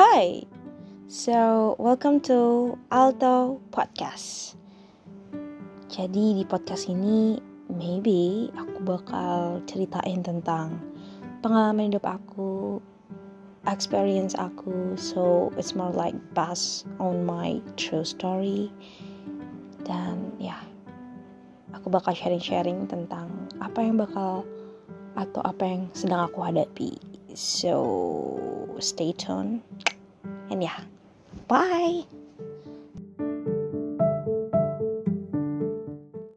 Hi, so welcome to Alto Podcast. Jadi di podcast ini, maybe aku bakal ceritain tentang pengalaman hidup aku, experience aku. So it's more like based on my true story. Dan ya, aku bakal sharing-sharing tentang apa yang bakal atau apa yang sedang aku hadapi. So stay tuned. And yeah, bye.